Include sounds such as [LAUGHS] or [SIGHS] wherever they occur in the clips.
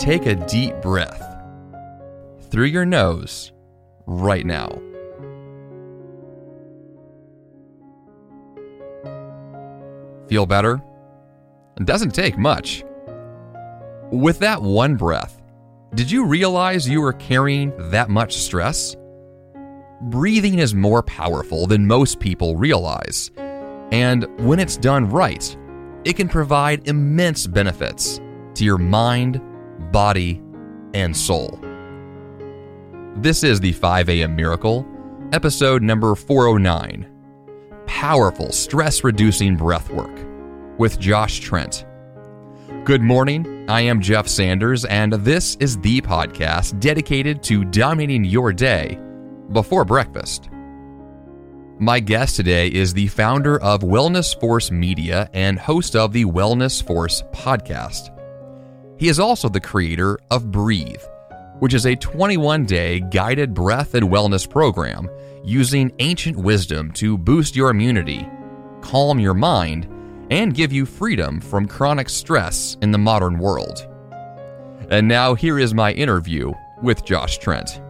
take a deep breath through your nose right now. Feel better? It doesn't take much. With that one breath, did you realize you were carrying that much stress? Breathing is more powerful than most people realize, and when it's done right, it can provide immense benefits to your mind, body, and soul. This is the 5 a.m. Miracle, episode number 409 Powerful Stress Reducing Breath Work with Josh Trent. Good morning. I am Jeff Sanders, and this is the podcast dedicated to dominating your day before breakfast. My guest today is the founder of Wellness Force Media and host of the Wellness Force podcast. He is also the creator of Breathe, which is a 21 day guided breath and wellness program using ancient wisdom to boost your immunity, calm your mind, and give you freedom from chronic stress in the modern world. And now, here is my interview with Josh Trent.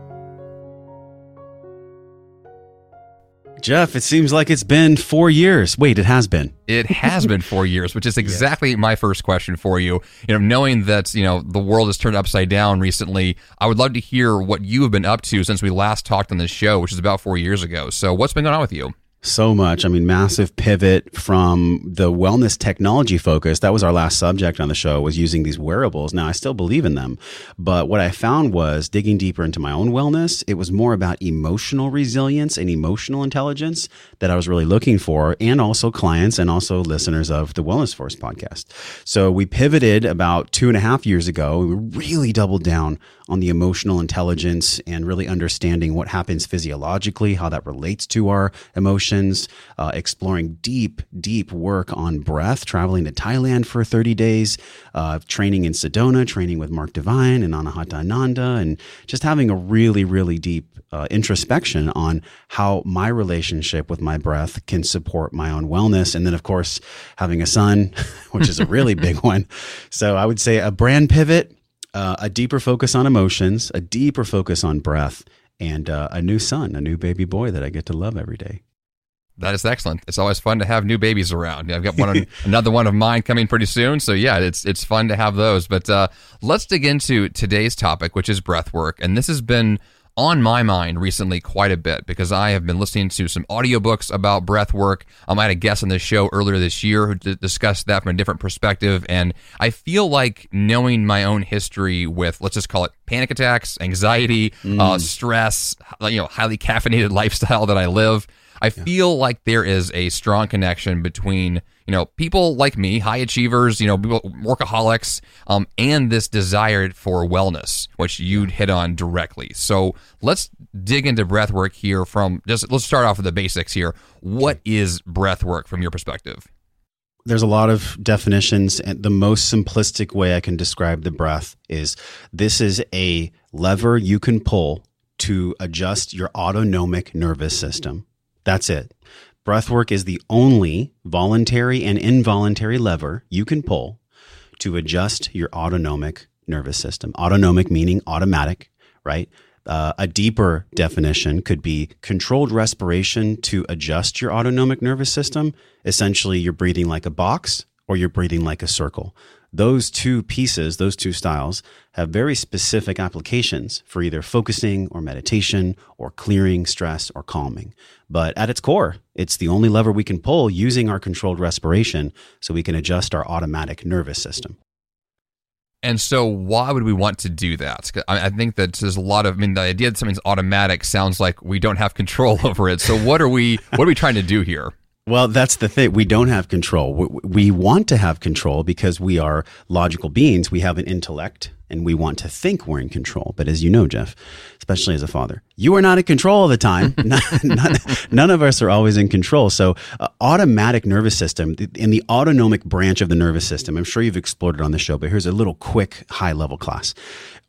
Jeff, it seems like it's been four years. Wait, it has been. It has been four years, which is [LAUGHS] exactly my first question for you. You know, knowing that you know the world has turned upside down recently, I would love to hear what you have been up to since we last talked on this show, which is about four years ago. So, what's been going on with you? So much. I mean, massive pivot from the wellness technology focus. That was our last subject on the show was using these wearables. Now I still believe in them, but what I found was digging deeper into my own wellness. It was more about emotional resilience and emotional intelligence that I was really looking for and also clients and also listeners of the Wellness Force podcast. So we pivoted about two and a half years ago. We really doubled down on the emotional intelligence and really understanding what happens physiologically, how that relates to our emotions, uh, exploring deep, deep work on breath, traveling to Thailand for 30 days, uh, training in Sedona, training with Mark Divine and Anahata Ananda, and just having a really, really deep uh, introspection on how my relationship with my breath can support my own wellness. And then, of course, having a son, [LAUGHS] which is a really big [LAUGHS] one. So I would say a brand pivot uh, a deeper focus on emotions, a deeper focus on breath, and uh, a new son, a new baby boy that I get to love every day. That is excellent. It's always fun to have new babies around. I've got one, [LAUGHS] another one of mine coming pretty soon. So yeah, it's it's fun to have those. But uh, let's dig into today's topic, which is breath work, and this has been on my mind recently quite a bit because I have been listening to some audiobooks about breath work. Um, I had a guest on this show earlier this year who d- discussed that from a different perspective. And I feel like knowing my own history with, let's just call it panic attacks, anxiety, uh, mm. uh, stress, you know, highly caffeinated [LAUGHS] lifestyle that I live, I feel like there is a strong connection between you know people like me, high achievers, you know, workaholics, um, and this desire for wellness, which you'd hit on directly. So let's dig into breath work here. From just let's start off with the basics here. What is breath work from your perspective? there's a lot of definitions and the most simplistic way i can describe the breath is this is a lever you can pull to adjust your autonomic nervous system that's it. Breathwork is the only voluntary and involuntary lever you can pull to adjust your autonomic nervous system. Autonomic meaning automatic, right? Uh, a deeper definition could be controlled respiration to adjust your autonomic nervous system. Essentially, you're breathing like a box or you're breathing like a circle those two pieces, those two styles, have very specific applications for either focusing or meditation or clearing stress or calming. But at its core, it's the only lever we can pull using our controlled respiration so we can adjust our automatic nervous system. And so, why would we want to do that? I think that there's a lot of. I mean, the idea that something's automatic sounds like we don't have control [LAUGHS] over it. So, what are we? What are we trying to do here? Well, that's the thing. We don't have control. We, we, want to have control because we are logical beings. We have an intellect and we want to think we're in control. But as you know, Jeff, especially as a father, you are not in control all the time. [LAUGHS] none, none, of us are always in control. So, uh, automatic nervous system in the autonomic branch of the nervous system, I'm sure you've explored it on the show, but here's a little quick high level class.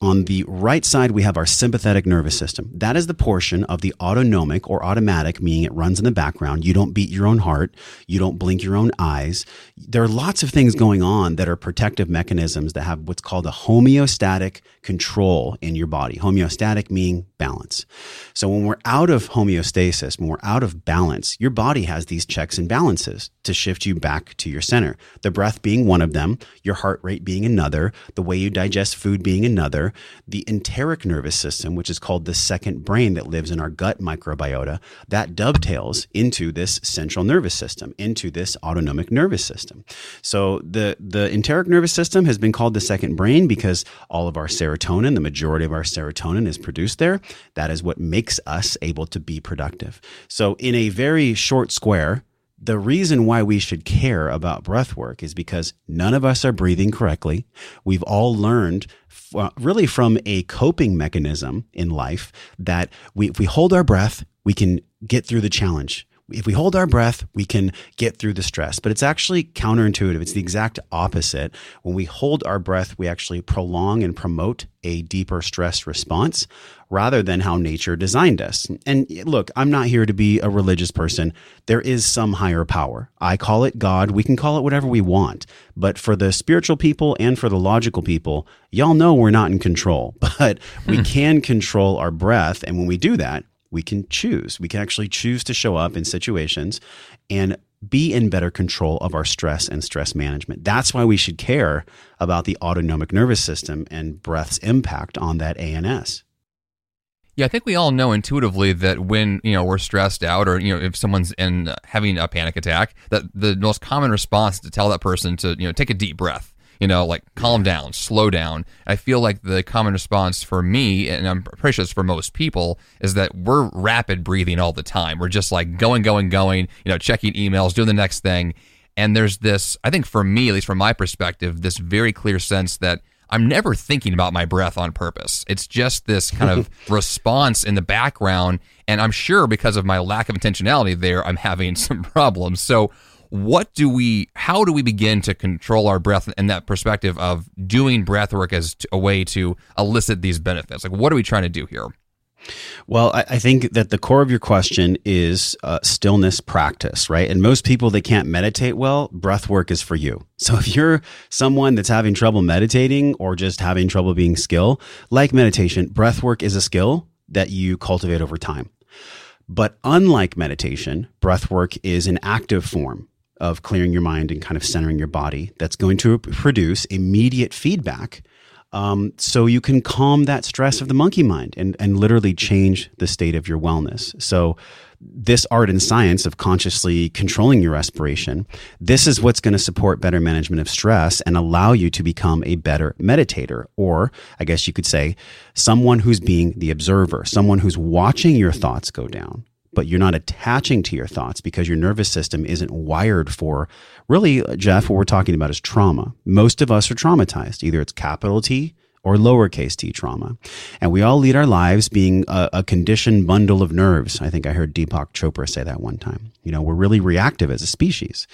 On the right side, we have our sympathetic nervous system. That is the portion of the autonomic or automatic, meaning it runs in the background. You don't beat your own heart. You don't blink your own eyes. There are lots of things going on that are protective mechanisms that have what's called a homeostasis homeostatic control in your body. Homeostatic meaning balance. So when we're out of homeostasis, when we're out of balance, your body has these checks and balances to shift you back to your center. The breath being one of them, your heart rate being another, the way you digest food being another, the enteric nervous system, which is called the second brain that lives in our gut microbiota, that dovetails into this central nervous system, into this autonomic nervous system. So the the enteric nervous system has been called the second brain because all of our the majority of our serotonin is produced there. That is what makes us able to be productive. So, in a very short square, the reason why we should care about breath work is because none of us are breathing correctly. We've all learned uh, really from a coping mechanism in life that we, if we hold our breath, we can get through the challenge if we hold our breath, we can get through the stress. But it's actually counterintuitive. It's the exact opposite. When we hold our breath, we actually prolong and promote a deeper stress response rather than how nature designed us. And look, I'm not here to be a religious person. There is some higher power. I call it God. We can call it whatever we want. But for the spiritual people and for the logical people, y'all know we're not in control, [LAUGHS] but we [LAUGHS] can control our breath. And when we do that, we can choose. We can actually choose to show up in situations and be in better control of our stress and stress management. That's why we should care about the autonomic nervous system and breath's impact on that ANS. Yeah, I think we all know intuitively that when you know we're stressed out, or you know if someone's in uh, having a panic attack, that the most common response to tell that person to you know take a deep breath you know, like calm down, slow down. I feel like the common response for me, and I'm pretty sure it's for most people, is that we're rapid breathing all the time. We're just like going, going, going, you know, checking emails, doing the next thing. And there's this, I think for me, at least from my perspective, this very clear sense that I'm never thinking about my breath on purpose. It's just this kind of [LAUGHS] response in the background. And I'm sure because of my lack of intentionality there, I'm having some [LAUGHS] problems. So, what do we how do we begin to control our breath and that perspective of doing breath work as a way to elicit these benefits like what are we trying to do here well, I, think that the core of your question is uh, stillness practice, right? And most people that can't meditate well, breath work is for you. [LAUGHS] So if you're someone that's having trouble meditating or just having trouble being skill, like meditation, breath work is a skill that you cultivate over time. But unlike meditation, breath work is an active form of clearing your mind and kind of centering your body that's going to produce immediate feedback um, so you can calm that stress of the monkey mind and, and literally change the state of your wellness. So this art and science of consciously controlling your respiration, this is what's going to support better management of stress and allow you to become a better meditator. Or I guess you could say someone who's being the observer, someone who's watching your thoughts go down but you're not attaching to your thoughts because your nervous system isn't wired for really, uh, Jeff, what we're talking about is trauma. Most of us are traumatized. Either it's capital T or lowercase t trauma. And we all lead our lives being a, a, conditioned bundle of nerves. I think I heard Deepak Chopra say that one time. You know, we're really reactive as a species.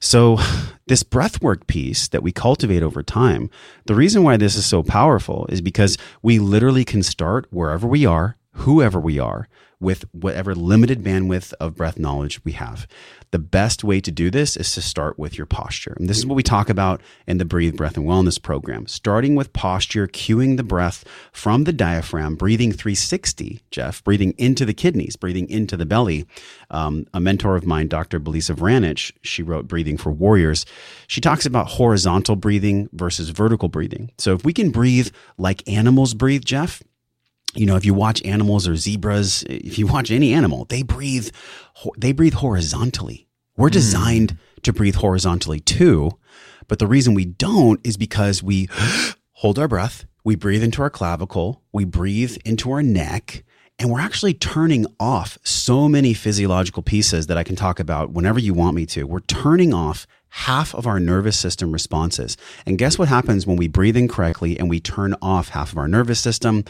So, [SIGHS] this breathwork piece that we cultivate over time, the reason why this is so powerful is because we literally can start wherever we are, whoever we are, with whatever limited bandwidth of breath knowledge we have. The best way to do this is to start with your posture. And this is what we talk about in the Breathe Breath and Wellness program. Starting with posture, cueing the breath from the diaphragm, breathing 360, Jeff, breathing into the kidneys, breathing into the belly. Um, a mentor of mine, Dr. Belisa Vranich, she wrote Breathing for Warriors. She talks about horizontal breathing versus vertical breathing. So if we can breathe like animals breathe, Jeff, you know, if you watch animals or zebras, if you watch any animal, they breathe, they breathe horizontally. We're hmm. designed mm. to breathe horizontally too. But the reason we don't is because we [GASPS] hold our breath, we breathe into our clavicle, we breathe into our neck, and we're actually turning off so many physiological pieces that I can talk about whenever you want me to. We're turning off half of our nervous system responses. And guess what happens when we breathe incorrectly and we turn off half of our nervous system?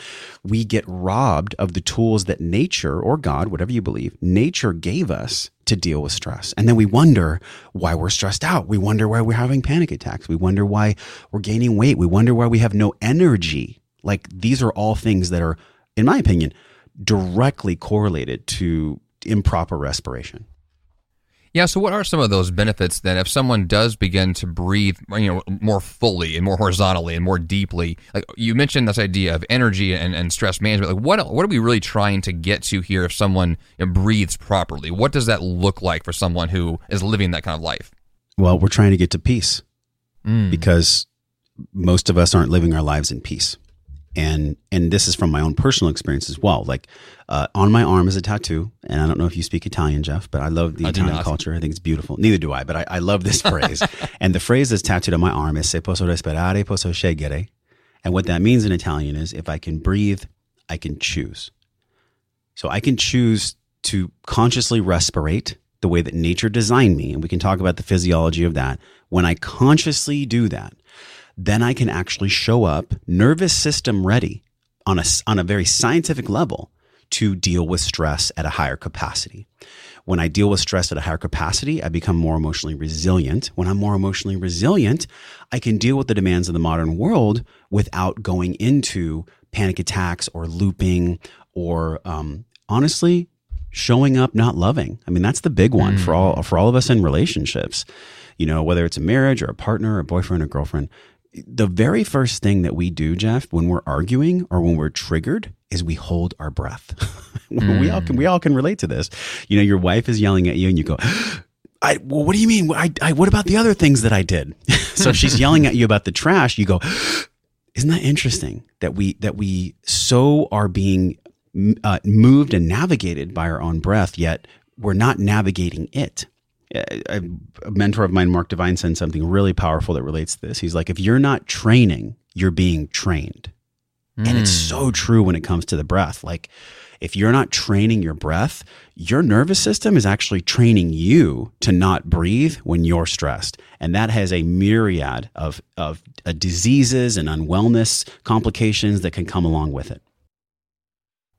We get robbed of the tools that nature or God, whatever you believe, nature gave us to deal with stress. And then we wonder why we're stressed out. We wonder why we're having panic attacks. We wonder why we're gaining weight. We wonder why we have no energy. Like these are all things that are, in my opinion, directly correlated to improper respiration. Yeah. So, what are some of those benefits then? If someone does begin to breathe, you know, more fully and more horizontally and more deeply, like you mentioned this idea of energy and, and stress management. Like, what what are we really trying to get to here? If someone you know, breathes properly, what does that look like for someone who is living that kind of life? Well, we're trying to get to peace mm. because most of us aren't living our lives in peace and and this is from my own personal experience as well. Like uh, on my arm is a tattoo, and I don't know if you speak Italian, Jeff, but I love the I Italian culture. I think it's beautiful. Neither do I, but I, I love this [LAUGHS] phrase. and the phrase that's tattooed on my arm is "Se posso respirare, posso scegliere," and what that means in Italian is if I can breathe, I can choose. So I can choose to consciously respirate the way that nature designed me, and we can talk about the physiology of that. When I consciously do that, then I can actually show up nervous system ready on a, on a very scientific level to deal with stress at a higher capacity. When I deal with stress at a higher capacity, I become more emotionally resilient. When I'm more emotionally resilient, I can deal with the demands of the modern world without going into panic attacks or looping or um, honestly showing up not loving. I mean, that's the big one mm. for all for all of us in relationships. You know, whether it's a marriage or a partner or a boyfriend or girlfriend, the very first thing that we do, Jeff, when we're arguing or when we're triggered, is we hold our breath. mm. [LAUGHS] We all can we all can relate to this. You know, your wife is yelling at you, and you go. [GASPS] I, well, what do you mean? I, I, what about the other things that I did? [LAUGHS] so she's yelling at you about the trash. You go, [GASPS] isn't that interesting that we that we so are being uh, moved and navigated by our own breath, yet we're not navigating it a, mentor of mine, Mark Divine, said something really powerful that relates to this. He's like, if you're not training, you're being trained. Mm. And it's so hmm. true when it comes to the breath. Like, if you're not training your breath, your nervous system is actually training you to not breathe when you're stressed. And that has a myriad of, of uh, diseases and unwellness complications that can come along with it.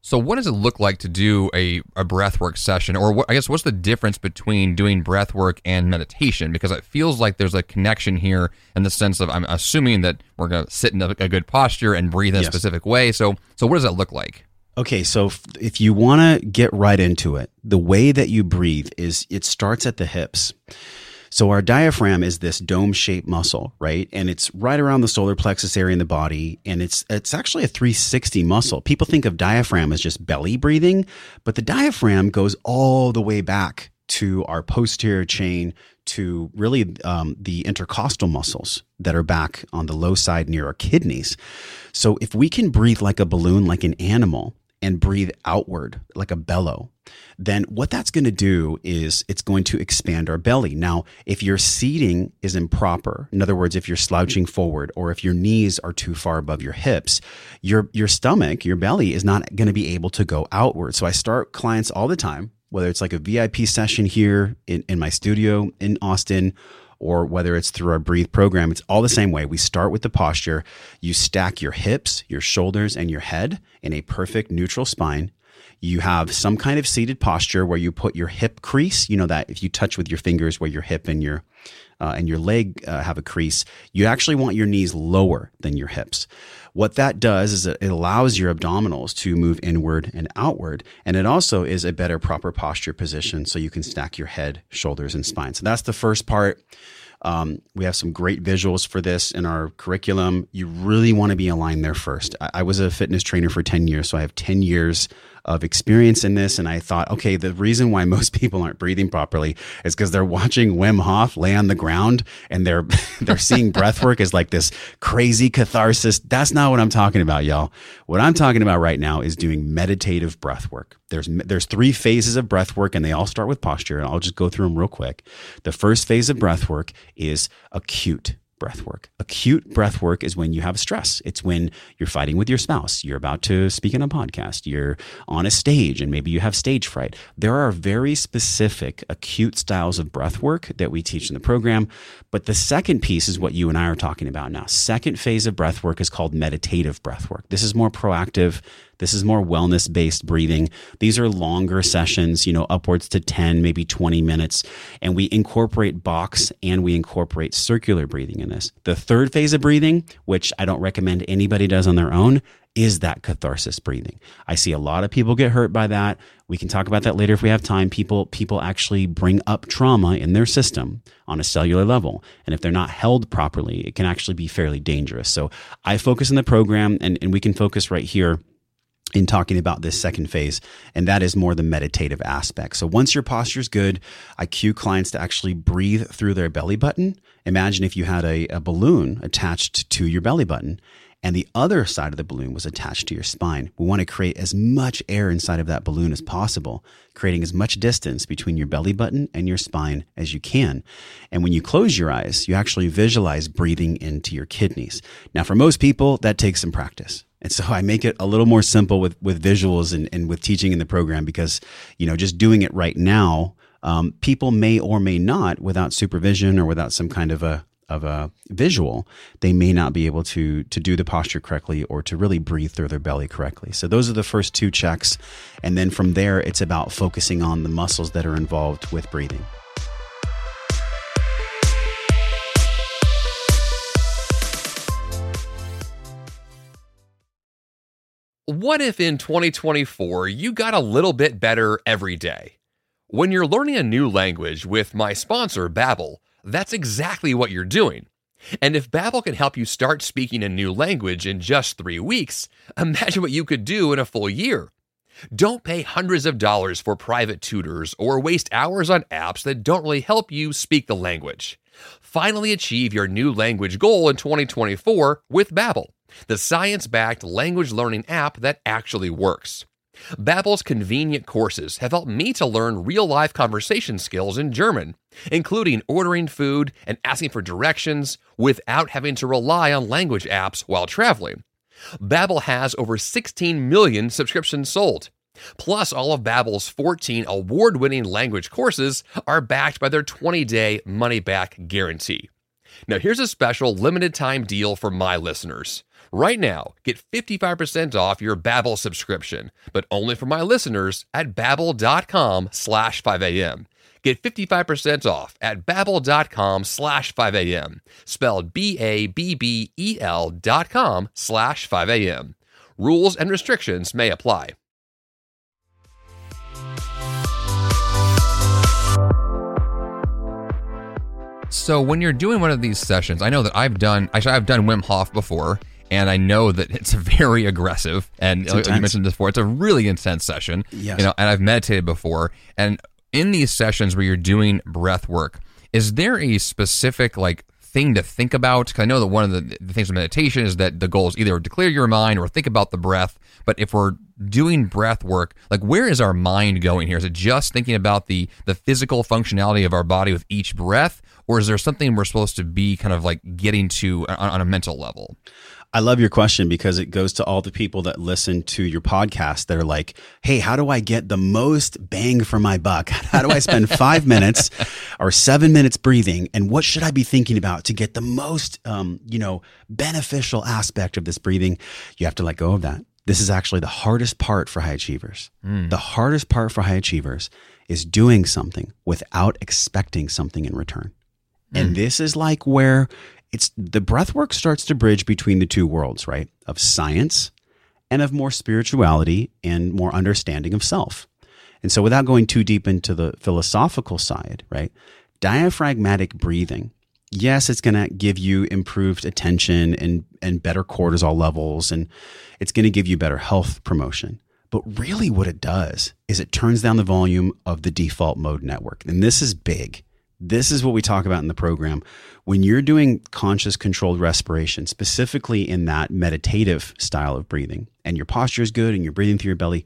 So, what does it look like to do a, a breathwork session? Or, what, I guess, what's the difference between doing breathwork and meditation? Because it feels like there's a connection here in the sense of I'm assuming that we're going to sit in a, a, good posture and breathe in yes. a specific way. So, so what does that look like? Okay, so if, if you want to get right into it, the way that you breathe is it starts at the hips. So our diaphragm is this dome-shaped muscle, right? And it's right around the solar plexus area in the body, and it's it's actually a 360 muscle. People think of diaphragm as just belly breathing, but the diaphragm goes all the way back to our posterior chain to really um, the intercostal muscles that are back on the low side near our kidneys. So if we can breathe like a balloon, like an animal, and breathe outward like a bellow, then what that's going to do is it's going to expand our belly. Now, if your seating is improper, in other words, if you're slouching forward or if your knees are too far above your hips, your your stomach, your belly is not going to be able to go outward. So I start clients all the time, whether it's like a VIP session here in, in my studio in Austin or whether it's through our breathe program, it's all the same way. We start with the posture. You stack your hips, your shoulders, and your head in a perfect neutral spine. You have some kind of seated posture where you put your hip crease. You know that if you touch with your fingers where your hip and your uh, and your leg uh, have a crease, you actually want your knees lower than your hips. What that does is it allows your abdominals to move inward and outward. And it also is a better proper posture position so you can stack your head, shoulders, and spine. So that's the first part. Um, we have some great visuals for this in our curriculum. You really want to be aligned there first. I, I was a fitness trainer for 10 years, so I have 10 years of experience in this. And I thought, okay, the reason why [LAUGHS] most people aren't breathing properly is because they're watching Wim Hof lay on the ground and they're [LAUGHS] they're seeing breath work as like this crazy catharsis. That's not what I'm talking about, y'all. What I'm talking about right now is doing meditative breath work. There's there's three phases of breath work and they all start with posture. And I'll just go through them real quick. The first phase of breath work is acute breath work. Acute breath work is when you have stress. It's when you're fighting with your spouse, you're about to speak in a podcast, you're on a stage, and maybe you have stage fright. There are very specific acute styles of breath work that we teach in the program. But the second piece is what you and I are talking about now. Second phase of breath work is called meditative breath work. This is more proactive this is more wellness based breathing. These are longer sessions, you know, upwards to 10, maybe 20 minutes. And we incorporate box and we incorporate circular breathing in this. The third phase of breathing, which I don't recommend anybody does on their own, is that catharsis breathing. I see a lot of people get hurt by that. We can talk about that later if we have time. People people actually bring up trauma in their system on a cellular level. And if they're not held properly, it can actually be fairly dangerous. So I focus in the program and, and we can focus right here in talking about this second phase, and that is more the meditative aspect. So once your posture is good, I cue clients to actually breathe through their belly button. Imagine if you had a, a balloon attached to your belly button and the other side of the balloon was attached to your spine. We want to create as much air inside of that balloon as possible, creating as much distance between your belly button and your spine as you can. And when you close your eyes, you actually visualize breathing into your kidneys. Now, for most people, that takes some practice. And so I make it a little more simple with, with visuals and, and with teaching in the program because, you know, just doing it right now, um, people may or may not, without supervision or without some kind of a, of a visual, they may not be able to to do the posture correctly or to really breathe through their belly correctly. So those are the first two checks, and then from there it's about focusing on the muscles that are involved with breathing. What if in 2024 you got a little bit better every day? When you're learning a new language with my sponsor, Babbel, that's exactly what you're doing. And if Babbel can help you start speaking a new language in just 3 weeks, [LAUGHS] imagine what you could do in a full year. Don't pay hundreds of dollars for private tutors or waste hours on apps that don't really help you speak the language. Finally achieve your new language goal in 2024 with Babbel the science-backed language learning app that actually works. Babbel's convenient courses have helped me to learn real-life conversation skills in German, including ordering food and asking for directions without having to rely on language apps while traveling. Babbel has over 16 million subscriptions sold. Plus, all of Babbel's 14 award-winning language courses are backed by their 20-day money-back guarantee. Now, here's a special limited time deal for my listeners. Right now, get 55% off your Babbel subscription, but only for my listeners at babbel.com slash 5am. Get 55% off at babbel.com slash 5am, spelled B-A-B-B-E-L dot com slash 5am. Rules and restrictions may apply. So when you're doing one of these sessions, I know that I've done actually I've done Wim Hof before and I know that it's [LAUGHS] very aggressive. And uh, you mentioned this before, it's a really intense session. Yes. You know, and I've meditated before. And in these sessions where you're doing breath work, is there a specific like thing to think about? Because I know that one of the, the things of meditation is that the goal is either to clear your mind or think about the breath. But if we're doing breath work, like where is our mind going here? Is it just thinking about the the physical functionality of our body with each breath, or is there something we're supposed to be kind of like getting to on, on a mental level? I love your question because it goes to all the people that listen to your podcast that are like, Hey, how do I get the most bang for my buck? [LAUGHS] How do I spend five minutes or seven minutes breathing? And what should I be thinking about to get the most, um, you know, beneficial aspect of this breathing? You have to let go of that. This is actually the hardest part for high achievers. Mm. The hardest part for high achievers is doing something without expecting something in return. Mm. And this is like where it's the breath work starts to bridge between the two worlds, right? Of science and of more spirituality and more understanding of self. And so without going too deep into the philosophical side, right? Diaphragmatic breathing. Yes, it's going to give you improved attention and and better cortisol levels and it's going to give you better health promotion. But really what it does is it turns down the volume of the default mode network. And this is big this is what we talk about in the program. When you're doing conscious controlled respiration, specifically in that meditative style of breathing, and your posture is good and you're breathing through your belly,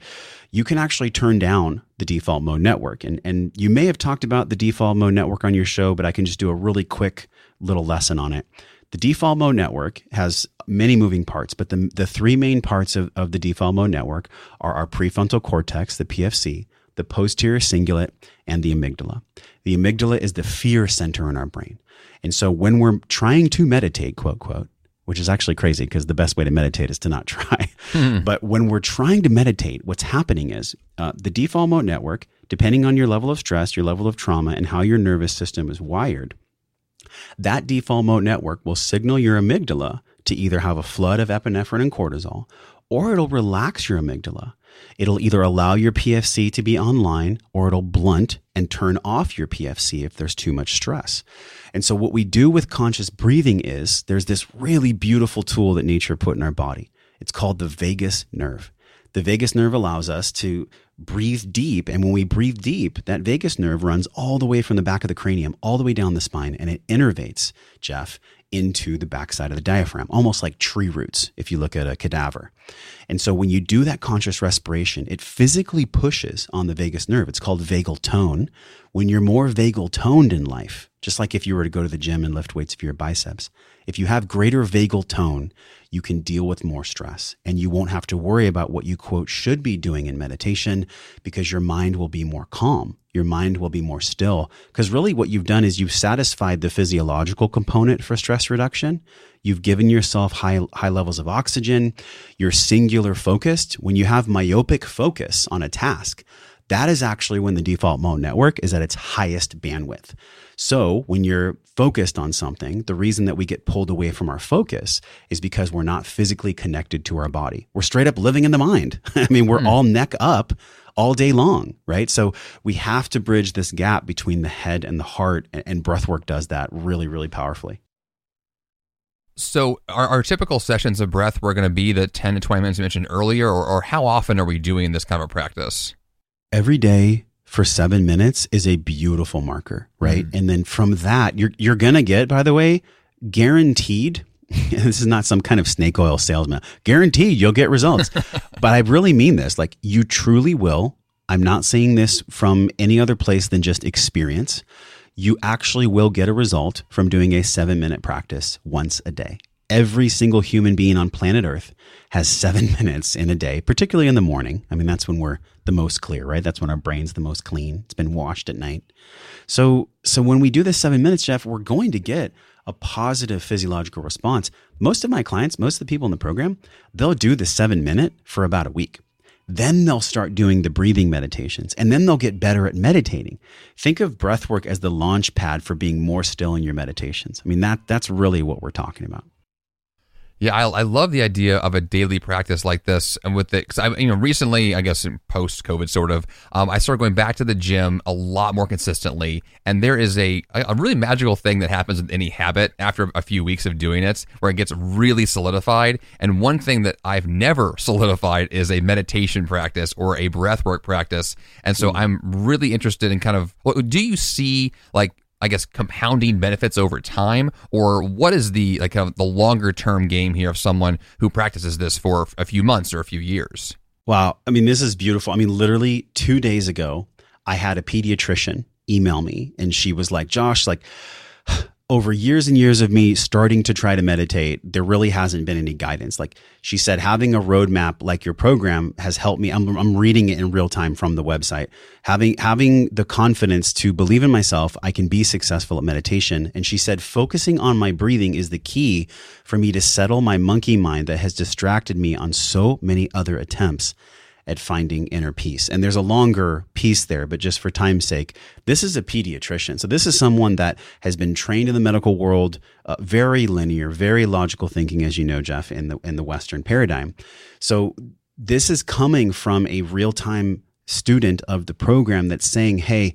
you can actually turn down the default mode network. And, and you may have talked about the default mode network on your show, but I can just do a really quick little lesson on it. The default mode network has many moving parts, but the, the three main parts of, of the default mode network are our prefrontal cortex, the PFC, the posterior cingulate, and the amygdala. The amygdala is the fear center in our brain. And so when we're trying to meditate, quote, quote, which is actually crazy because the best way to meditate is to not [LAUGHS] try. Hmm. But when we're trying to meditate, what's happening is uh, the default mode network, depending on your level of stress, your level of trauma, and how your nervous system is wired, that default mode network will signal your amygdala to either have a flood of epinephrine and cortisol or it'll relax your amygdala. It'll either allow your PFC to be online or it'll blunt and turn off your PFC if there's too much stress. And so, what we do with conscious breathing is there's this really beautiful tool that nature put in our body. It's called the vagus nerve. The vagus nerve allows us to breathe deep. And when we breathe deep, that vagus nerve runs all the way from the back of the cranium, all the way down the spine, and it innervates, Jeff, into the backside of the diaphragm, almost like tree roots if you look at a cadaver. And so when you do that conscious respiration, it physically pushes on the vagus nerve. It's called vagal tone. When you're more vagal toned in life, just like if you were to go to the gym and lift weights for your biceps, if you have greater vagal tone, you can deal with more stress and you won't have to worry about what you quote should be doing in meditation because your mind will be more calm. Your mind will be more still. Because really, what you've done is you've satisfied the physiological component for stress reduction. You've given yourself high, high levels of oxygen. You're singular focused. When you have myopic focus on a task, that is actually when the default mode network is at its highest bandwidth. So when you're focused on something, the reason that we get pulled away from our focus is because we're not physically connected to our body. We're straight up living in the mind. [LAUGHS] I mean, we're mm. all neck up all day long, right? So we have to bridge this gap between the head and the heart, and breathwork does that really, really powerfully. So, our, our typical sessions of breath were going to be the 10 to 20 minutes you mentioned earlier, or, or how often are we doing this kind of practice? Every day, for seven minutes is a beautiful marker, right? Mm. And then from that, you're you're gonna get, by the way, guaranteed. [LAUGHS] this is not some kind of snake oil salesman. Guaranteed you'll get results. [LAUGHS] but I really mean this. Like you truly will. I'm not saying this from any other place than just experience. You actually will get a result from doing a seven minute practice once a day every single human being on planet Earth has seven [LAUGHS] minutes in a day, particularly in the morning. I mean, that's when we're the most clear, right? That's when our brain's the most clean. It's been washed at night. So, so when we do this seven minutes, Jeff, we're going to get a positive physiological response. Most of my clients, most of the people in the program, they'll do the seven minute for about a week. Then they'll start doing the breathing meditations and then they'll get better at meditating. Think of breath work as the launch pad for being more still in your meditations. I mean, that, that's really what we're talking about. Yeah, I, I love the idea of a daily practice like this, and with it, because I, you know, recently, I guess in post COVID, sort of, um, I started going back to the gym a lot more consistently, and there is a a really magical thing that happens with any habit after a few weeks of doing it, where it gets really solidified. And one thing that I've never [LAUGHS] solidified is a meditation practice or a breathwork practice, and so mm. I'm really interested in kind of what do you see like I guess compounding benefits over time, or what is the like uh, the longer term game here of someone who practices this for a few months or a few years? Wow, I mean this is beautiful. I mean literally 2 days ago I had a pediatrician email me and she was like, "Josh, like over years and years of me starting to try to meditate, there really hasn't been any guidance. Like she said, having a roadmap like your program has helped me. I'm, I'm reading it in real time from the website. Having having the confidence to believe in myself, I can be successful at meditation. And she said, focusing on my breathing is the key for me to settle my monkey mind that has distracted me on so many other attempts at finding inner peace. And there's a longer piece there, but just for time's sake, this is a pediatrician. So this is someone that has been trained in the medical world, uh, very linear, very logical thinking, as you know, Jeff, in the in the Western paradigm. So this is coming from a real time student of the program that's saying, "Hey,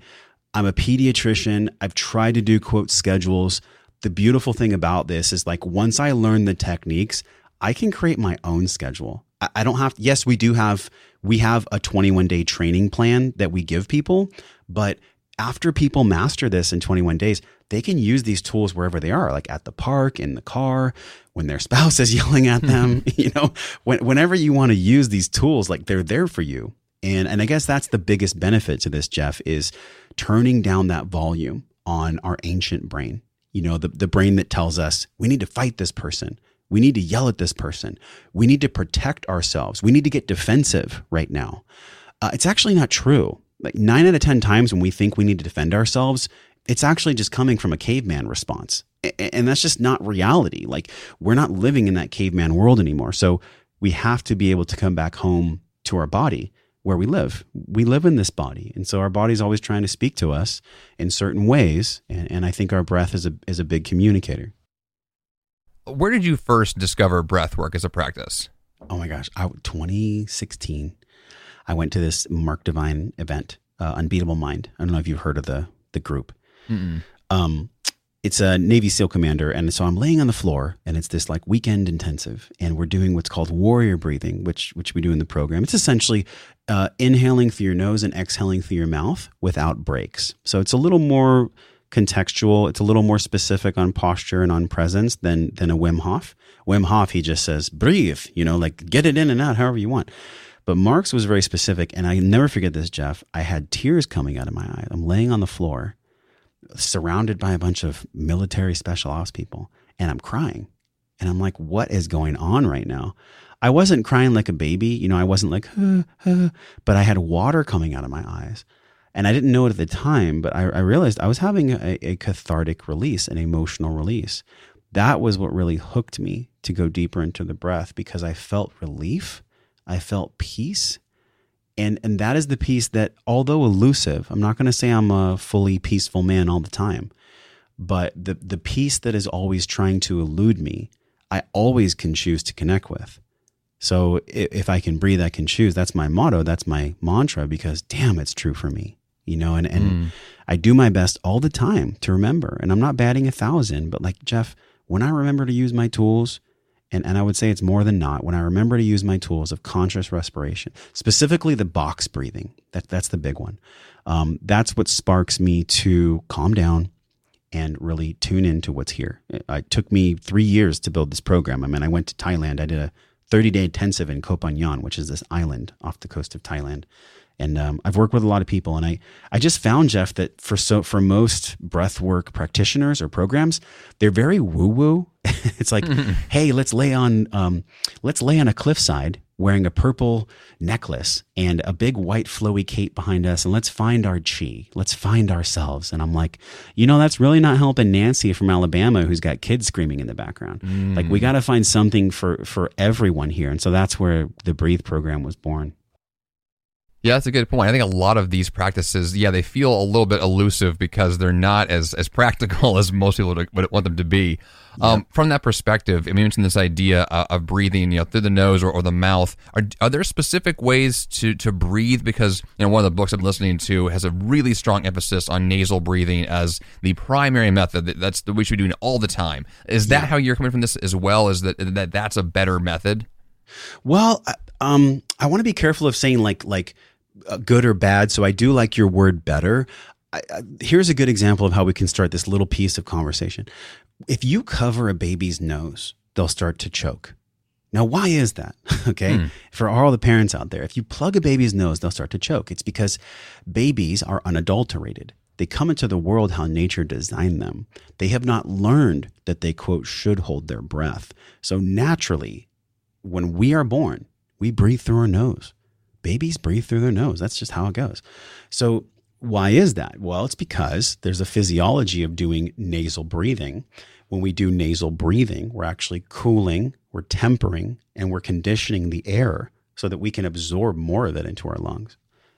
I'm a pediatrician. I've tried to do quote schedules." The beautiful thing about this is like once I learn the techniques, I can create my own schedule. I don't have, yes, we do have, we have a 21 day training plan that we give people, but after people master this in 21 days, they can use these tools wherever they are, like at the park, in the car, when their [LAUGHS] spouse is yelling at them, [LAUGHS] you know, when, whenever you want to use these tools, like they're there for you. And, and I guess that's the biggest benefit to this, Jeff, is turning down that volume on our ancient brain. You know, the, the brain that tells us we need to fight this person. We need to yell at this person. We need to protect ourselves. We need to get defensive right now. Uh, it's actually not true. Like nine out of 10 times when we think we need to defend ourselves, it's actually just coming from a caveman response. And that's just not reality. Like we're not living in that caveman world anymore. So we have to be able to come back home to our body where we live. We live in this body. And so our body's always trying to speak to us in certain ways. And, and I think our breath is a, is a big communicator where did you first discover breath work as a practice? oh my gosh, I, 2016, I went to this Mark Divine event, uh, Unbeatable Mind. I don't know if you've heard of the the group. Um, it's a Navy SEAL commander, and so I'm laying on the floor, and it's this like weekend intensive, and we're doing what's called warrior breathing, which which we do in the program. It's essentially uh, inhaling through your nose and exhaling through your mouth without breaks. So it's a little more contextual. It's a little more specific on posture and on presence than than a Wim Hof. Wim Hof, he just says breathe, you know, like get it in and out however you want. But Mark's was very specific, and I never forget this, Jeff. I had tears coming out of my eyes. I'm laying on the floor, surrounded by a bunch of military special ops people, and I'm crying. And I'm like, what is going on right now? I wasn't crying like a baby, you know, I wasn't like, huh, huh, but I had water coming out of my eyes. And I didn't know it at the time, but I, I realized I was having a, a cathartic release, an emotional release. That was what really hooked me to go deeper into the breath because I felt relief I felt peace. And, and that is the peace that, although elusive, I'm not going to say I'm a fully peaceful man all the time, but the, the peace that is always trying to elude me, I always can choose to connect with. So if I can breathe, I can choose. That's my motto. That's my mantra because damn, it's true for me. You know, and, and mm. I do my best all the time to remember. And I'm not batting a thousand, but like Jeff, when I remember to use my tools, and, and I would say it's more than not when I remember to use my tools of conscious respiration, specifically the box breathing. That, that's the big one. Um, that's what sparks me to calm down and really tune into what's here. It, it, took me three years to build this program. I mean, I went to Thailand. I did a 30 day intensive in Koh Phangan, which is this island off the coast of Thailand. And um, I've worked with a lot of people, and I, I just found Jeff that for so for most breath work practitioners or programs, they're very woo woo. [LAUGHS] it's like, mm-hmm. [LAUGHS] hey, let's lay on um, let's lay on a cliffside wearing a purple necklace and a big white flowy cape behind us, and let's find our chi. Let's find ourselves. And I'm like, you know, that's really not helping Nancy from Alabama who's got kids screaming in the background. Mm. Like we got to find something for for everyone here, and so that's where the Breathe program was born. Yeah, that's a good point. I think a lot of these practices, yeah, they feel a little bit elusive because they're not as, as [LAUGHS] practical as most people would want them to be. Yeah. Um, from that perspective, I mentioned this idea uh, of breathing, you know, through the nose or, or the mouth. Are, are there specific ways to, to breathe? Because you know, one of the books I'm listening to has a really strong emphasis on nasal breathing as the primary method. That's the we should be doing all the time. Is that yeah. how you're coming from this as well? Is that that that's a better method? Well, um, I want to be careful of saying like like uh, good or bad. So I do like your word better. I, I, here's a good example of how we can start this little piece of conversation. If you cover a baby's nose, they'll start to choke. Now, why is that? [LAUGHS] okay. Hmm. For all the parents out there, if you plug a baby's nose, they'll start to choke. It's because babies are unadulterated. They come into the world how nature designed them. They have not learned that they, quote, should hold their breath. So naturally, when we are born, we breathe through our nose babies breathe through their nose. That's just how it goes. So, why is that? Well, it's because there's a physiology of doing nasal breathing. When we do nasal breathing, we're actually cooling, we're tempering, and we're conditioning the air so that we can absorb more of it into our lungs.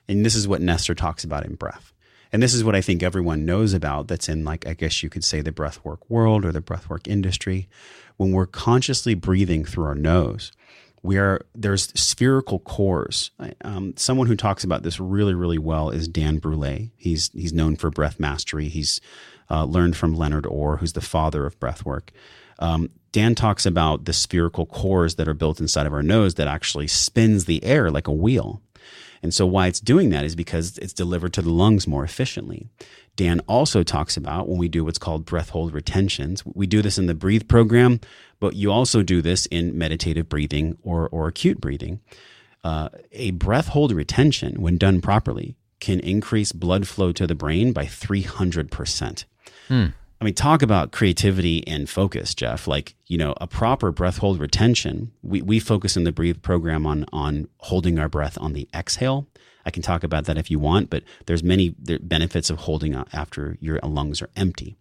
And this is what Nestor talks about in breath. And this is what I think everyone knows about that's in, like, I guess you could say the breathwork world or the breathwork industry. When we're consciously breathing through our nose, we are there's spherical cores. Um, someone who talks about this really, really well is Dan Brule. He's he's known for breath mastery. He's uh, learned from Leonard Orr, who's the father of breath work. Um, Dan talks about the spherical cores that are built inside of our nose that actually spins the air like a wheel. And so why it's doing that is because it's delivered to the lungs more efficiently. Dan also talks about when we do what's called breath hold retentions. We do this in the breathe program, but you also do this in meditative breathing or, or acute breathing. Uh, a breath hold retention, when done properly, can increase blood flow to the brain by 300%. Hmm. I mean, talk about creativity and focus, Jeff. Like, you know, a proper breath hold retention. We, we focus in the breathe program on on holding our breath on the exhale. I can talk about that if you want, but there's many benefits of holding after your lungs are empty.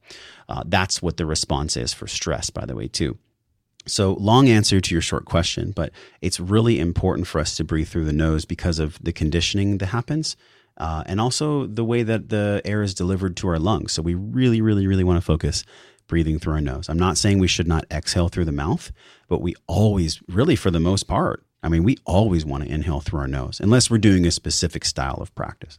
Uh, that's what the response is for stress, by the way, too. So, long answer to your short question, but it's really important for us to breathe through the nose because of the conditioning that happens uh, and also the way that the air is delivered to our lungs. So we really, really, really want to focus breathing through our nose. I'm not saying we should not exhale through the mouth, but we always, really, for the most part, I mean, we always want to inhale through our nose, unless we're doing a specific style of practice.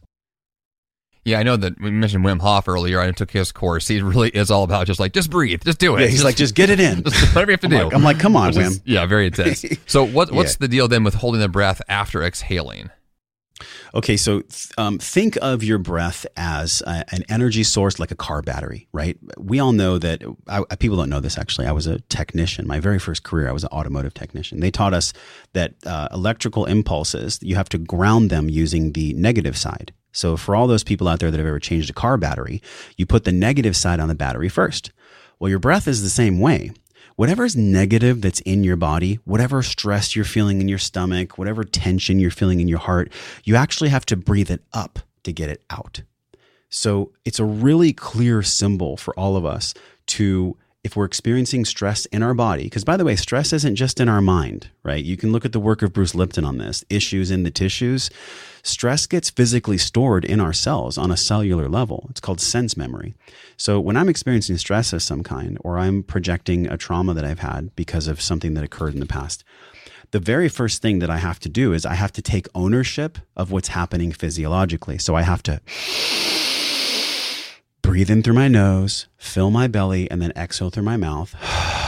Yeah, I know that we mentioned Wim Hof earlier. I took his course. He really is all about just like, just breathe, just do it. Yeah, he's like, just get it in. [LAUGHS] Just whatever you have to I'm do. like, I'm like, come on, Which is- Wim. yeah, very intense. [LAUGHS] So what, what's Yeah. the deal then with holding the breath after exhaling? Okay, so th- um, think of your breath as a, an energy source like a car battery, right? We all know that, I, people don't know this actually. I was a technician. My very first career, I was an automotive technician. They taught us that uh, electrical impulses, you have to ground them using the negative side. So for all those people out there that have ever changed a car battery, you put the negative side on the battery first. Well, your breath is the same way. Whatever is negative that's in your body, whatever stress you're feeling in your stomach, whatever tension you're feeling in your heart, you actually have to breathe it up to get it out. So it's a really clear symbol for all of us to, if we're experiencing stress in our body, because by the way, stress isn't just in our mind, right? You can look at the work of Bruce Lipton on this issues in the tissues. Stress gets physically stored in our cells on a cellular level. It's called sense memory. So when I'm experiencing stress of some kind, or I'm projecting a trauma that I've had because of something that occurred in the past, the very first thing that I have to do is I have to take ownership of what's happening physiologically. So I have to breathe in through my nose, fill my belly, and then exhale through my mouth. [SIGHS]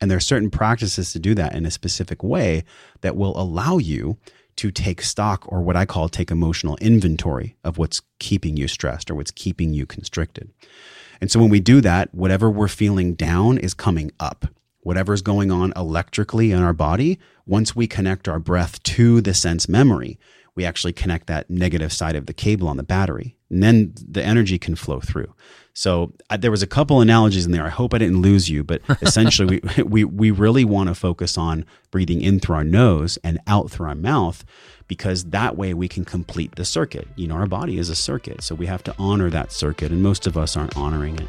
And there are certain practices to do that in a specific way that will allow you to take stock or what I call take emotional inventory of what's keeping you stressed or what's keeping you constricted. And so when we do that, whatever we're feeling down is coming up. Whatever's going on electrically in our body, once we connect our breath to the sense memory, we actually connect that negative side of the cable on the battery. And then the energy can flow through. So uh, there was a couple analogies in there. I hope I didn't lose you, but [LAUGHS] essentially we, we, we really want to focus on breathing in through our nose and out through our mouth because that way we can complete the circuit. You know, our body is a circuit. So we have to honor that circuit and most of us aren't honoring it.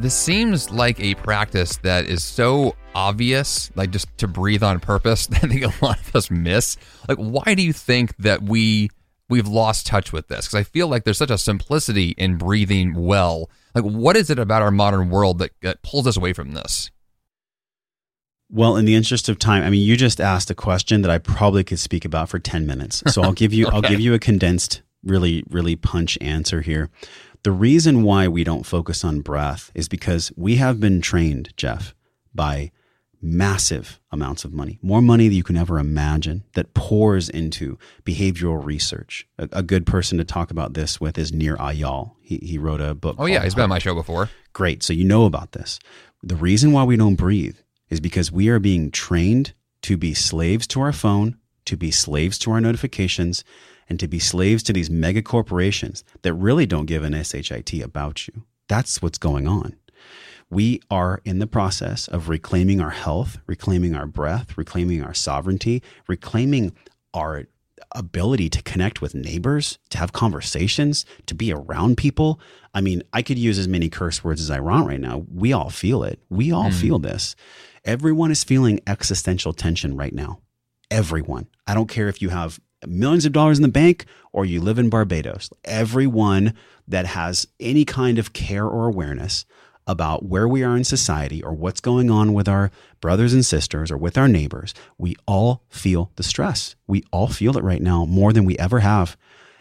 This seems like a practice that is so obvious, like just to breathe on purpose, [LAUGHS] that I think a lot of us miss. Like, why do you think that we we've lost touch with this? Because I feel like there's such a simplicity in breathing well. Like, what is it about our modern world that, that pulls us away from this? Well, in the interest of time, I mean, you just asked a question that I probably could speak about for 10 minutes. So I'll give you I'll [LAUGHS] give you a condensed, really really punch answer here. The reason why we don't focus on breath is because we have been trained, Jeff, by massive amounts of money, more money than you can ever imagine, that pours into behavioral research. A, a good person to talk about this with is Nir Eyal. He, he wrote a book. Oh, yeah, he's been on my show before. Great. So you know about this. The reason why we don't breathe is because we are being trained to be slaves to our phone, to be slaves to our notifications, and to be slaves to these mega corporations that really don't give an SHIT about you. That's what's going on. We are in the process of reclaiming our health, reclaiming our breath, reclaiming our sovereignty, reclaiming our ability to connect with neighbors, to have conversations, to be around people. I mean, I could use as many curse words as I want right now. We all feel it. We all hmm. feel this. Everyone is feeling existential tension right now. everyone. I don't care if you have millions of dollars in the bank or you live in Barbados. Everyone that has any kind of care or awareness about where we are in society or what's going on with our brothers and sisters or with our neighbors, we all feel the stress. We all feel it right now more than we ever have.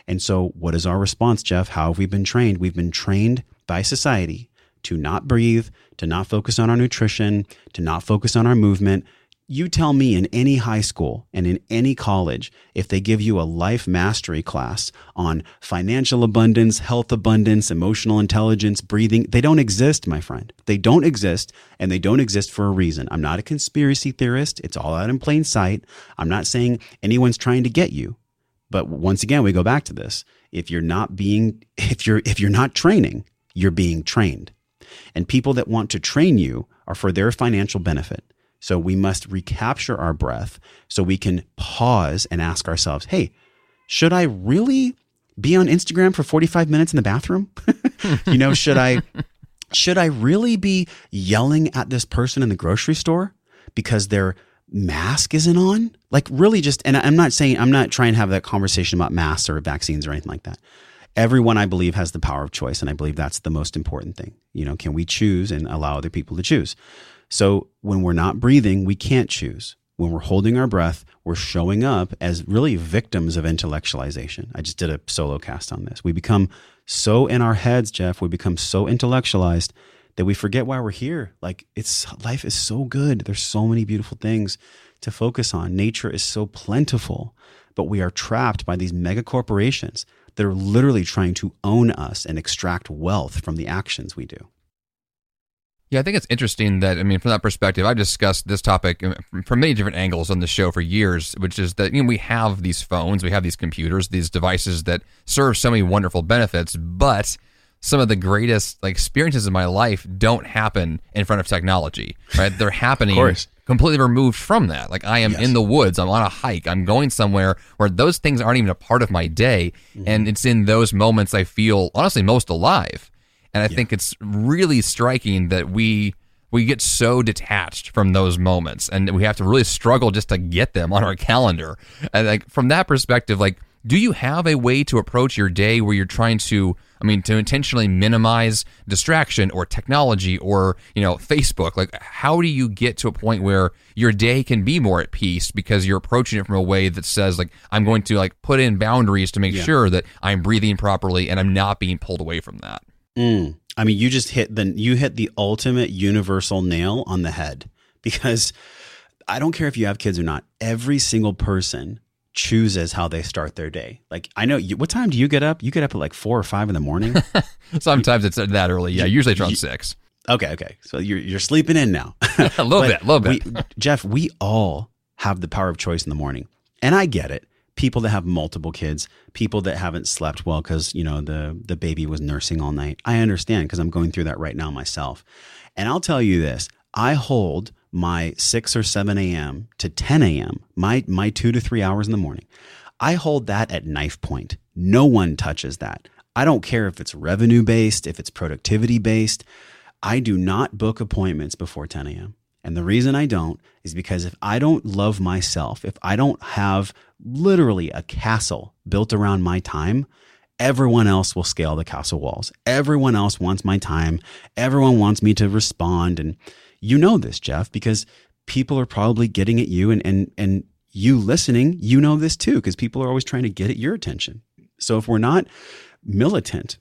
And so, what is our response, Jeff? How have we been trained? We've been trained by society to not breathe, to not focus on our nutrition, to not focus on our movement, you tell me in any high school and in any college, if they give you a life mastery class on financial abundance, health abundance, emotional intelligence, breathing, they don't exist, my friend. They don't exist and they don't exist for a reason. I'm not a conspiracy theorist. It's all out in plain sight. I'm not saying anyone's trying to get you. But once again, we go back to this. If you're not being, [LAUGHS] if you're, if you're not training, you're being trained. And people that want to train you are for their financial benefit. So we must recapture our breath so we can pause and ask ourselves, hey, should I really be on Instagram for 45 minutes in the bathroom? [LAUGHS] you know, should I should I really be yelling at this person in the grocery store because their mask isn't on? Like really just and I'm not saying I'm not trying to have that conversation about masks or vaccines or anything like that. Everyone I believe has the power of choice and I believe that's the most important thing. You know, can we choose and allow other people to choose? So when we're not breathing, we can't choose. When we're holding our breath, we're showing up as really victims of intellectualization. I just did a solo cast on this. We become so in our heads, Jeff, we become so intellectualized that we forget why we're here. Like it's life is so good. There's so many beautiful things to focus on. Nature is so plentiful, but we are trapped by these mega corporations that are literally trying to own us and extract wealth from the actions we do. Yeah, I think it's interesting that I mean, from that perspective, I've discussed this topic uh, from many different angles on the show for years, which is that you know we have these phones, we have these computers, these devices that serve so many wonderful benefits, but some of the greatest like experiences in my life don't happen in front of technology, right? They're [LAUGHS] happening completely removed from that. Like I am yes. in the woods, I'm on a hike, I'm going somewhere where those things aren't even a part of my day, mm-hmm. and it's in those moments I feel honestly most alive. And I yeah. think it's really striking that we we get so detached from those moments and we have to really struggle just to get them on our calendar. And like from that perspective, like do you have a way to approach your day where you're trying to I mean to intentionally minimize distraction or technology or, you know, Facebook? Like how do you get to a point where your day can be more at peace because you're approaching it from a way that says like I'm going to like put in boundaries to make yeah. sure that I'm breathing properly and I'm not being pulled away from that? Mm. I mean, you just hit the you hit the ultimate universal nail on the head because I don't care if you have kids or not. Every single person chooses how they start their day. Like I know you, what time do you get up? You get up at like four or five in the morning. [LAUGHS] Sometimes it's that early. Yeah, usually it's around six. Okay, okay. So you're you're sleeping in now. [LAUGHS] a little bit, a little bit. We, Jeff, we all have the power of choice in the morning, and I get it people that have multiple kids, people that haven't slept well because you know the the baby was nursing all night. I understand because I'm going through that right now myself. And I'll tell you this: I hold my six or seven a.m. to ten a.m. my my two to three hours in the morning. I hold that at knife point. No one touches that. I don't care if it's revenue based, if it's productivity based. I do not book appointments before 10 a.m. And the reason I don't is because if I don't love myself, if I don't have literally a castle built around my time, everyone else will scale the castle walls. Everyone else wants my time. Everyone wants me to respond. And you know this, Jeff, because people are probably getting at you and, and, and you listening, you know this too, because people are always trying to get at your attention. So if we're not militant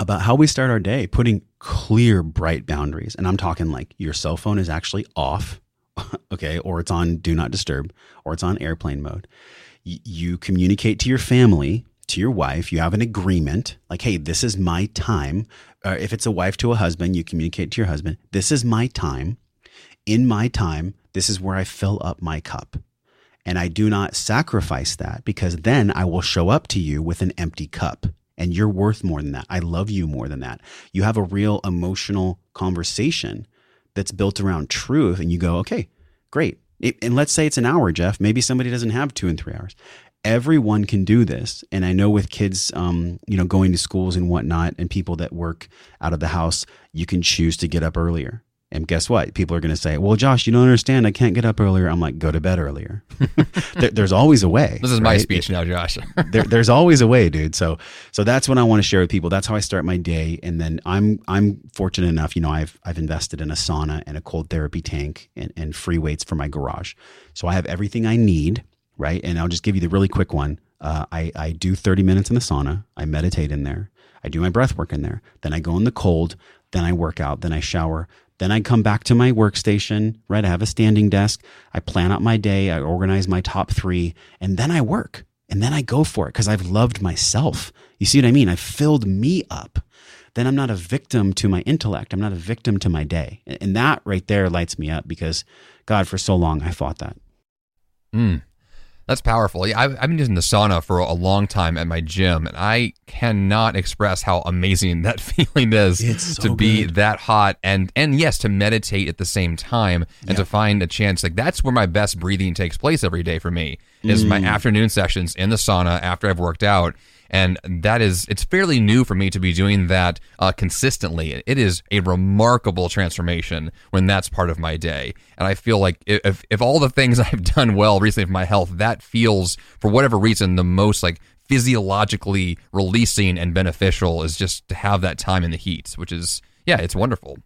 about how we start our day, putting clear, bright boundaries. And I'm talking like your cell phone is actually off, [LAUGHS] okay, or it's on do not disturb, or it's on airplane mode. Y- you communicate to your family, to your wife, you have an agreement like, hey, this is my time. Uh, if it's a wife to a husband, you communicate to your husband, this is my time. In my time, this is where I fill up my cup. And I do not sacrifice that because then I will show up to you with an empty cup and you're worth more than that. I love you more than that. You have a real emotional conversation that's built around truth, and you go, okay, great. It, and let's say it's an hour, Jeff. Maybe somebody doesn't have two and three hours. Everyone can do this, and I know with kids, um, you know, going to schools and whatnot, and people that work out of the house, you can choose to get up earlier. And guess what? People are going to say, "Well, Josh, you don't understand. I can't get up earlier." I'm like, "Go to bed earlier." [LAUGHS] [LAUGHS] there, there's always a way. This is right? my speech now, Josh. [LAUGHS] there, there's always a way, dude. So, so that's what I want to share with people. That's how I start my day. And then I'm, I'm fortunate enough, you know, I've, I've invested in a sauna and a cold therapy tank and, and free weights for my garage. So I have everything I need, right? And I'll just give you the really quick one. Uh, I, I do 30 minutes in the sauna. I meditate in there. I do my breath work in there. Then I go in the cold. Then I work out. Then I shower. Then I come back to my workstation, right? I have a standing desk. I plan out my day. I organize my top three, and then I work. And then I go for it because I've loved myself. You see what I mean? I've filled me up. Then I'm not a victim to my intellect. I'm not a victim to my day. And that right there lights me up because, God, for so long I fought that. Mm. That's powerful. Yeah, I've, I've, been using the sauna for a long time at my gym, and I cannot express how amazing [LAUGHS] that feeling is so to be good. that hot and and yes, to meditate at the same time and Yeah. to find a chance. Like that's where my best breathing takes place every day for me is my mm. afternoon sessions in the sauna after I've worked out. And that is, it's fairly new for me to be doing that uh, consistently. It is a remarkable transformation when that's part of my day. And I feel like if, if all the things [LAUGHS] I've done well recently for my health, that feels, for whatever reason, the most like physiologically releasing and beneficial is just to have that time in the heat, which is, yeah, it's wonderful.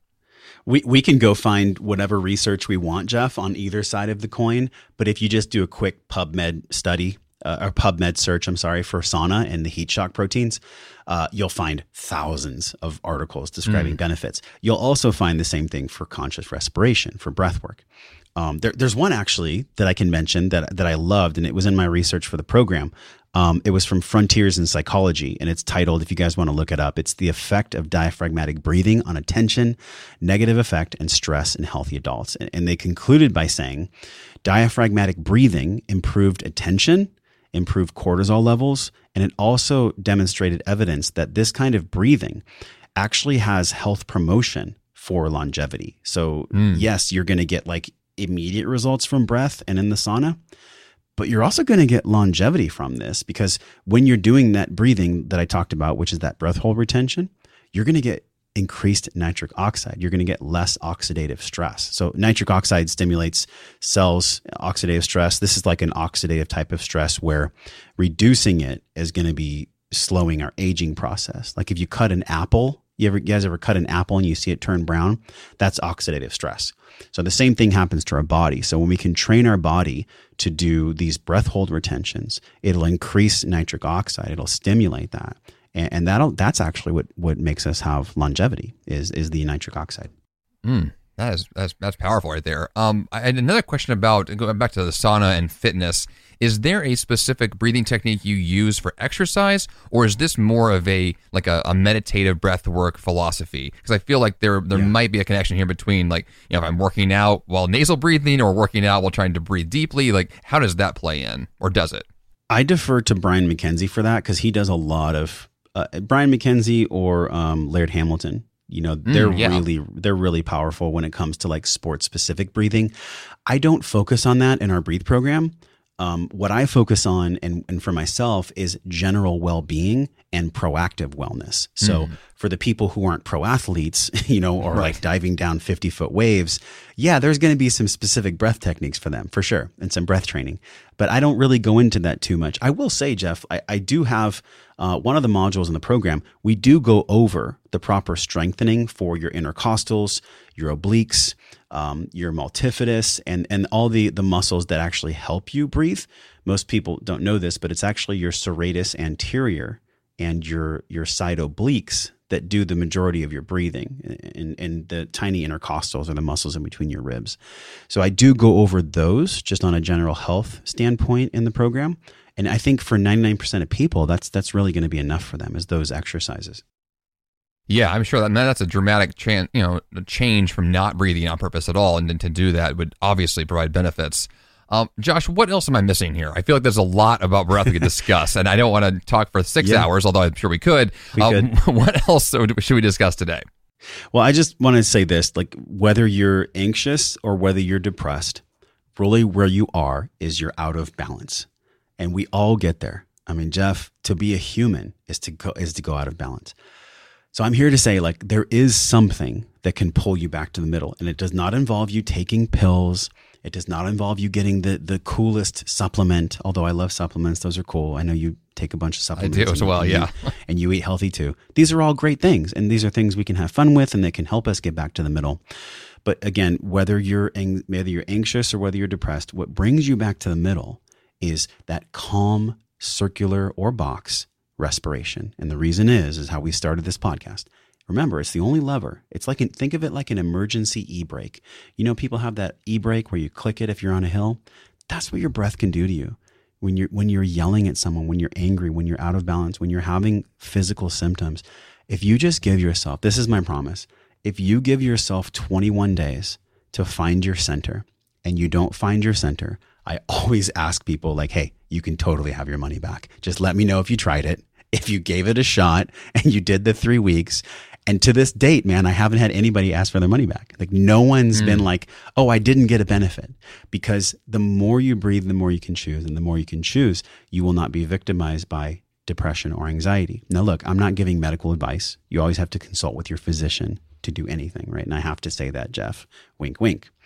We, we can go find whatever research we want, Jeff, on either side of the coin. But if you just do a quick PubMed study uh, or PubMed search, I'm sorry, for sauna and the heat shock proteins, uh, you'll find thousands of articles describing benefits. You'll also find the same thing for conscious respiration, for breath work. Um, there, there's one actually that I can mention that that I loved, and it was in my research for the program. Um, it was from Frontiers in Psychology, and it's titled, if you guys want to look it up, it's the effect of diaphragmatic breathing on attention, negative affect, and stress in healthy adults. And, and they concluded by saying diaphragmatic breathing improved attention, improved cortisol levels, and it also demonstrated evidence that this kind of breathing actually has health promotion for longevity. So, hmm. yes, you're going to get like immediate results from breath and in the sauna, but you're also going to get longevity from this because when you're doing that breathing that I talked about, which is that breath hold retention, you're going to get increased nitric oxide. You're going to get less oxidative stress. So nitric oxide stimulates cells oxidative stress. This is like an oxidative type of stress where reducing it is going to be slowing our aging process. Like if you cut an apple, you ever you guys ever cut an apple and you see it turn brown? That's oxidative stress. So the same thing happens to our body. So when we can train our body to do these breath hold retentions, it'll increase nitric oxide. It'll stimulate that, and, and that'll that's actually what what makes us have longevity is is the nitric oxide. Mm, that is that's that's powerful right there. Um, I had another question about going back to the sauna and fitness. Is there a specific breathing technique you use for exercise, or is this more of a like a, a meditative breath work philosophy? Because I feel like there there might be a connection here between like you know if I'm working out while nasal breathing or working out while trying to breathe deeply. Like how does that play in, or does it? I defer to Brian McKenzie for that because he does a lot of uh, Brian McKenzie or um, Laird Hamilton. You know, they're yeah. really they're really powerful when it comes to like sports specific breathing. I don't focus on that in our breathe program. Um, what I focus on and, and for myself is general well being and proactive wellness. So for the people who aren't pro athletes, [LAUGHS] you know, or like diving down 50 foot waves, yeah, there's going to be some specific breath techniques for them for sure and some breath training. But I don't really go into that too much. I will say, Jeff, I, I do have uh, one of the modules in the program. We do go over the proper strengthening for your intercostals, your obliques, um, your multifidus, and and all the the muscles that actually help you breathe. Most people don't know this, but it's actually your serratus anterior and your your side obliques that do the majority of your breathing and, and the tiny intercostals are the muscles in between your ribs so i do go over those just on a general health standpoint in the program and i think for 99% of people that's that's really going to be enough for them is those exercises Yeah, I'm sure that that's a dramatic chan you know, change from not breathing on purpose at all, and then to do that would obviously provide benefits. Um, Josh, what else am I missing here? I feel like there's a lot about breath we could [LAUGHS] discuss, and I don't want to talk for six Yeah. hours, although I'm sure we could. We Um, [LAUGHS] what else should we discuss today? Well, I just want to say this like, whether you're anxious or whether you're depressed, really where you are is you're out of balance. And we all get there. I mean, Jeff, to be a human is to go, is to go out of balance. So I'm here to say, like, there is something that can pull you back to the middle, and it does not involve you taking pills. It does not involve you getting the the coolest supplement. Although I love supplements, those are cool. I know you take a bunch of supplements. I do as and- well, yeah. you- [LAUGHS] and you eat healthy too. These are all great things, and these are things we can have fun with, and they can help us get back to the middle. But again, whether you're whether you're anxious or whether you're depressed, what brings you back to the middle is that calm, circular or box respiration. And the reason is is how we started this podcast. Remember, it's the only lever. It's like an, think of it like an emergency e-brake. You know, people have that e-brake where you click it if you're on a hill. That's what your breath can do to you. When you're when you're yelling at someone, when you're angry, when you're out of balance, when you're having physical symptoms, if you just give yourself, this is my promise. If you give yourself 21 days to find your center and you don't find your center, I always ask people like, "Hey, you can totally have your money back. Just let me know if you tried it, if you gave it a shot and you did the 3 weeks." And to this date, man, I haven't had anybody ask for their money back. Like no one's been hmm. like, "Oh, I didn't get a benefit." Because the more you breathe, the more you can choose, and the more you can choose, you will not be victimized by depression or anxiety. Now, look, I'm not giving medical advice. You always have to consult with your physician to do anything, right? And I have to say that, Jeff. Wink, wink. [LAUGHS]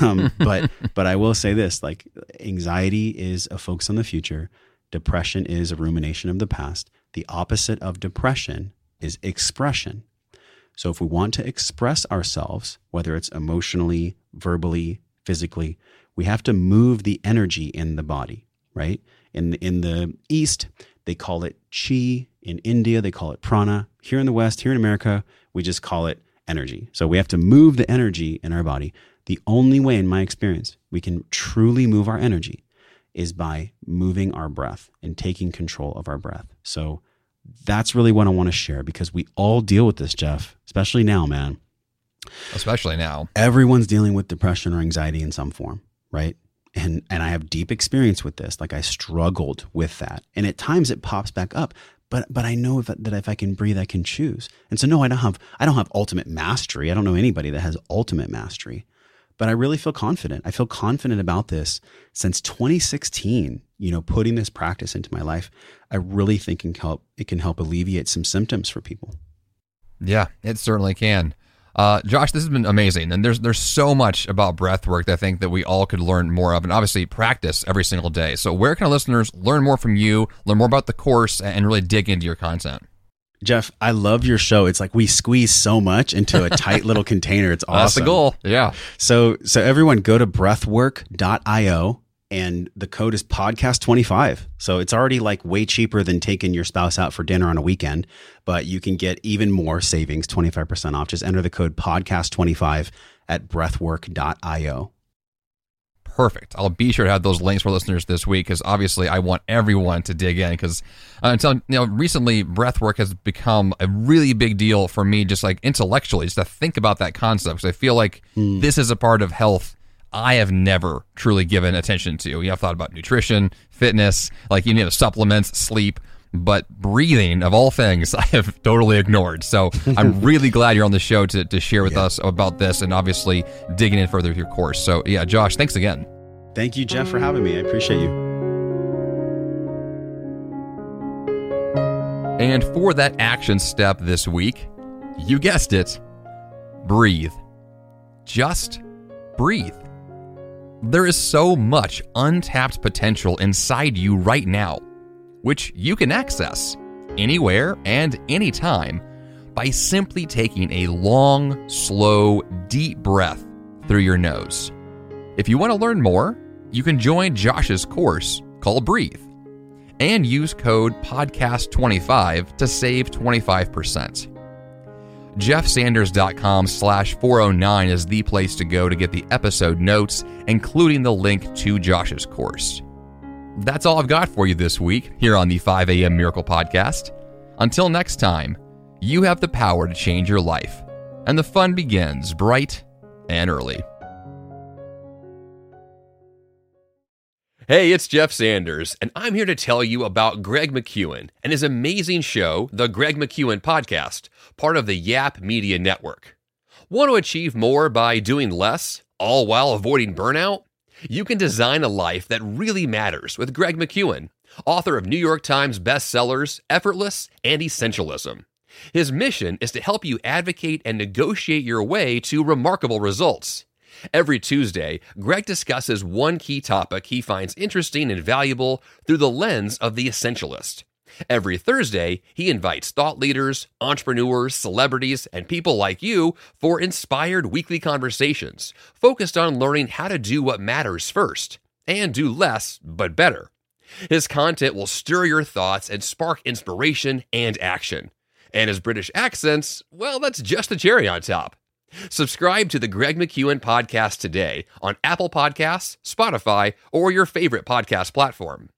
Um, but but I will say this: like anxiety is a focus on the future. Depression is a rumination of the past. The opposite of depression is expression. So if we want to express ourselves, whether it's emotionally, verbally, physically, we have to move the energy in the body, right? In the, in the East, they call it chi. In India, they call it prana. Here in the West, here in America, we just call it energy. So we have to move the energy in our body. The only way, in my experience, we can truly move our energy is by moving our breath and taking control of our breath. So that's really what I want to share because we all deal with this, Jeff, especially now, man. Especially now. Everyone's dealing with depression or anxiety in some form, right? And and I have deep experience with this. Like I struggled with that. And at times it pops back up. But but I know if, that if I can breathe, I can choose. And so no, I don't have I don't have ultimate mastery. I don't know anybody that has ultimate mastery. But I really feel confident. I feel confident about this since 2016, you know, putting this practice into my life. I really think can help it can help alleviate some symptoms for people. Yeah, it certainly can. Uh, Josh, this has been amazing, and there's there's so much about breath work that I think that we all could learn more of, and obviously practice every single day. So, where can our listeners learn more from you, learn more about the course, and really dig into your content? Jeff, I love your show. It's like we squeeze so much into a tight little [LAUGHS] container. It's awesome. That's the goal. Yeah. So so everyone go to breathwork.io and the code is podcast 25. So it's already like way cheaper than taking your spouse out for dinner on a weekend, but you can get even more savings, 25% off. Just enter the code podcast 25 at breathwork.io. Perfect. I'll be sure to have those links for listeners this week because obviously I want everyone to dig in because uh, until you know recently breathwork has become a really big deal for me just like intellectually just to think about that concept because I feel like this is a part of health I have never truly given attention to. You know, I've thought about nutrition, fitness, like you know supplements, sleep, but breathing of all things [LAUGHS] I have totally ignored. So [LAUGHS] I'm really glad you're on the show to, to share with us about this and obviously digging in further with your course. So yeah, Josh, thanks again. Thank you, Jeff, for having me. I appreciate you. And for that action step this week, you guessed it, breathe. Just breathe. There is so much untapped potential inside you right now, which you can access anywhere and anytime by simply taking a long, slow, deep breath through your nose. If you want to learn more, you can join Josh's course called Breathe and use code podcast25 to save 25%. jeffsanders.com slash 409 is the place to go to get the episode notes, including the link to Josh's course. That's all I've got for you this week here on the 5 a.m. Miracle Podcast. Until next time, you have the power to change your life, and the fun begins bright and early. Hey, it's Jeff Sanders, and I'm here to tell you about Greg McKeown and his amazing show, The Greg McKeown Podcast, part of the Yap Media Network. Want to achieve more by doing less, all while avoiding burnout? You can design a life that really matters with Greg McKeown, author of New York Times bestsellers Effortless and Essentialism. His mission is to help you advocate and negotiate your way to remarkable results. Every Tuesday, Greg discusses one key topic he finds interesting and valuable through the lens of the essentialist. Every Thursday, he invites thought leaders, entrepreneurs, celebrities, and people like you for inspired weekly conversations focused on learning how to do what matters first and do less but better. His content will stir your thoughts and spark inspiration and action. And his British accents, well, that's just the cherry on top. Subscribe to the Greg McKeown podcast today on Apple Podcasts, Spotify, or your favorite podcast platform.